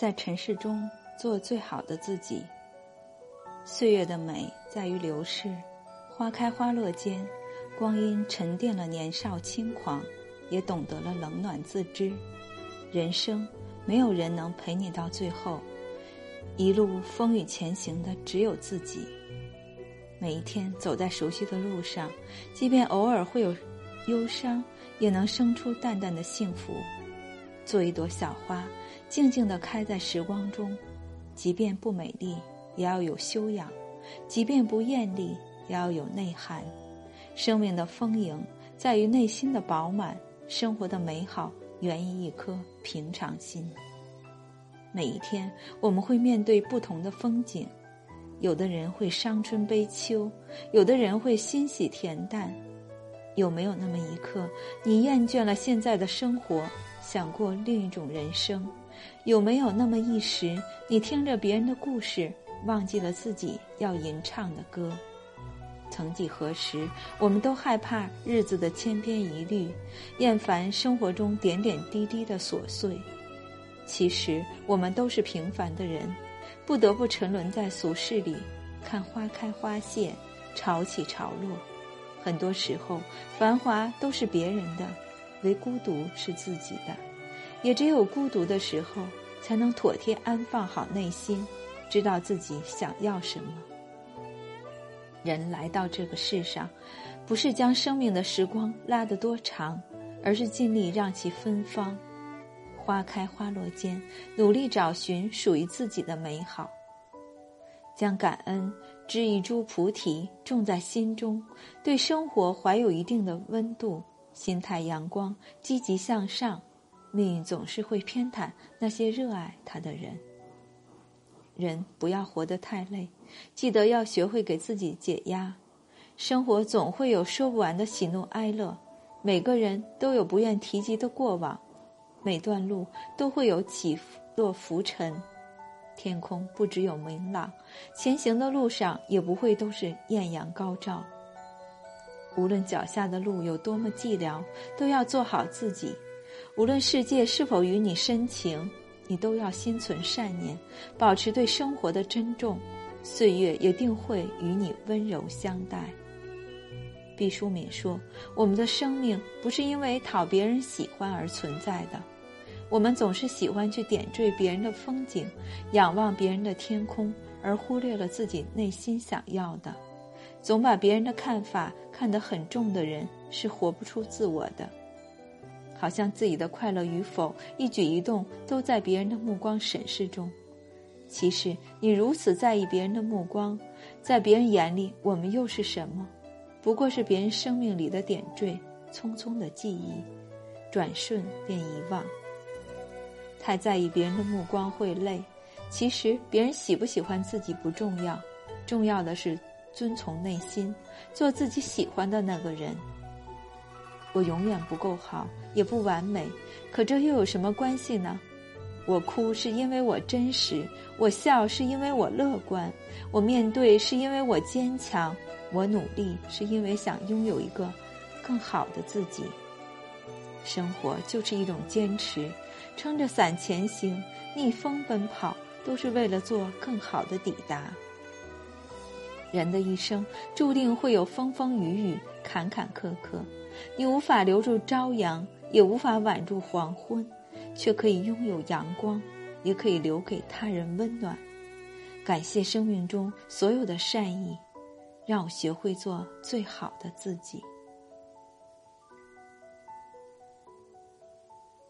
在尘世中做最好的自己。岁月的美在于流逝，花开花落间，光阴沉淀了年少轻狂，也懂得了冷暖自知。人生没有人能陪你到最后，一路风雨前行的只有自己。每一天走在熟悉的路上，即便偶尔会有忧伤，也能生出淡淡的幸福。做一朵小花，静静地开在时光中，即便不美丽，也要有修养；即便不艳丽，也要有内涵。生命的丰盈在于内心的饱满，生活的美好源于一颗平常心。每一天，我们会面对不同的风景。有的人会伤春悲秋，有的人会欣喜恬淡。有没有那么一刻，你厌倦了现在的生活，想过另一种人生？有没有那么一时，你听着别人的故事，忘记了自己要吟唱的歌？曾几何时，我们都害怕日子的千篇一律，厌烦生活中点点滴滴的琐碎。其实，我们都是平凡的人。不得不沉沦在俗世里，看花开花谢，潮起潮落。很多时候，繁华都是别人的，唯孤独是自己的。也只有孤独的时候，才能妥帖安放好内心，知道自己想要什么。人来到这个世上，不是将生命的时光拉得多长，而是尽力让其芬芳。花开花落间，努力找寻属于自己的美好。将感恩织一株菩提，种在心中，对生活怀有一定的温度，心态阳光，积极向上，命运总是会偏袒那些热爱他的人。人不要活得太累，记得要学会给自己解压。生活总会有说不完的喜怒哀乐，每个人都有不愿提及的过往。每段路都会有起落浮沉，天空不只有明朗，前行的路上也不会都是艳阳高照。无论脚下的路有多么寂寥，都要做好自己；无论世界是否与你深情，你都要心存善念，保持对生活的珍重。岁月也定会与你温柔相待。毕淑敏说：“我们的生命不是因为讨别人喜欢而存在的，我们总是喜欢去点缀别人的风景，仰望别人的天空，而忽略了自己内心想要的。总把别人的看法看得很重的人，是活不出自我的。好像自己的快乐与否，一举一动都在别人的目光审视中。其实，你如此在意别人的目光，在别人眼里，我们又是什么？”不过是别人生命里的点缀，匆匆的记忆，转瞬便遗忘。太在意别人的目光会累，其实别人喜不喜欢自己不重要，重要的是遵从内心，做自己喜欢的那个人。我永远不够好，也不完美，可这又有什么关系呢？我哭是因为我真实，我笑是因为我乐观，我面对是因为我坚强。我努力是因为想拥有一个更好的自己。生活就是一种坚持，撑着伞前行，逆风奔跑，都是为了做更好的抵达。人的一生注定会有风风雨雨、坎坎坷坷，你无法留住朝阳，也无法挽住黄昏，却可以拥有阳光，也可以留给他人温暖。感谢生命中所有的善意。让我学会做最好的自己。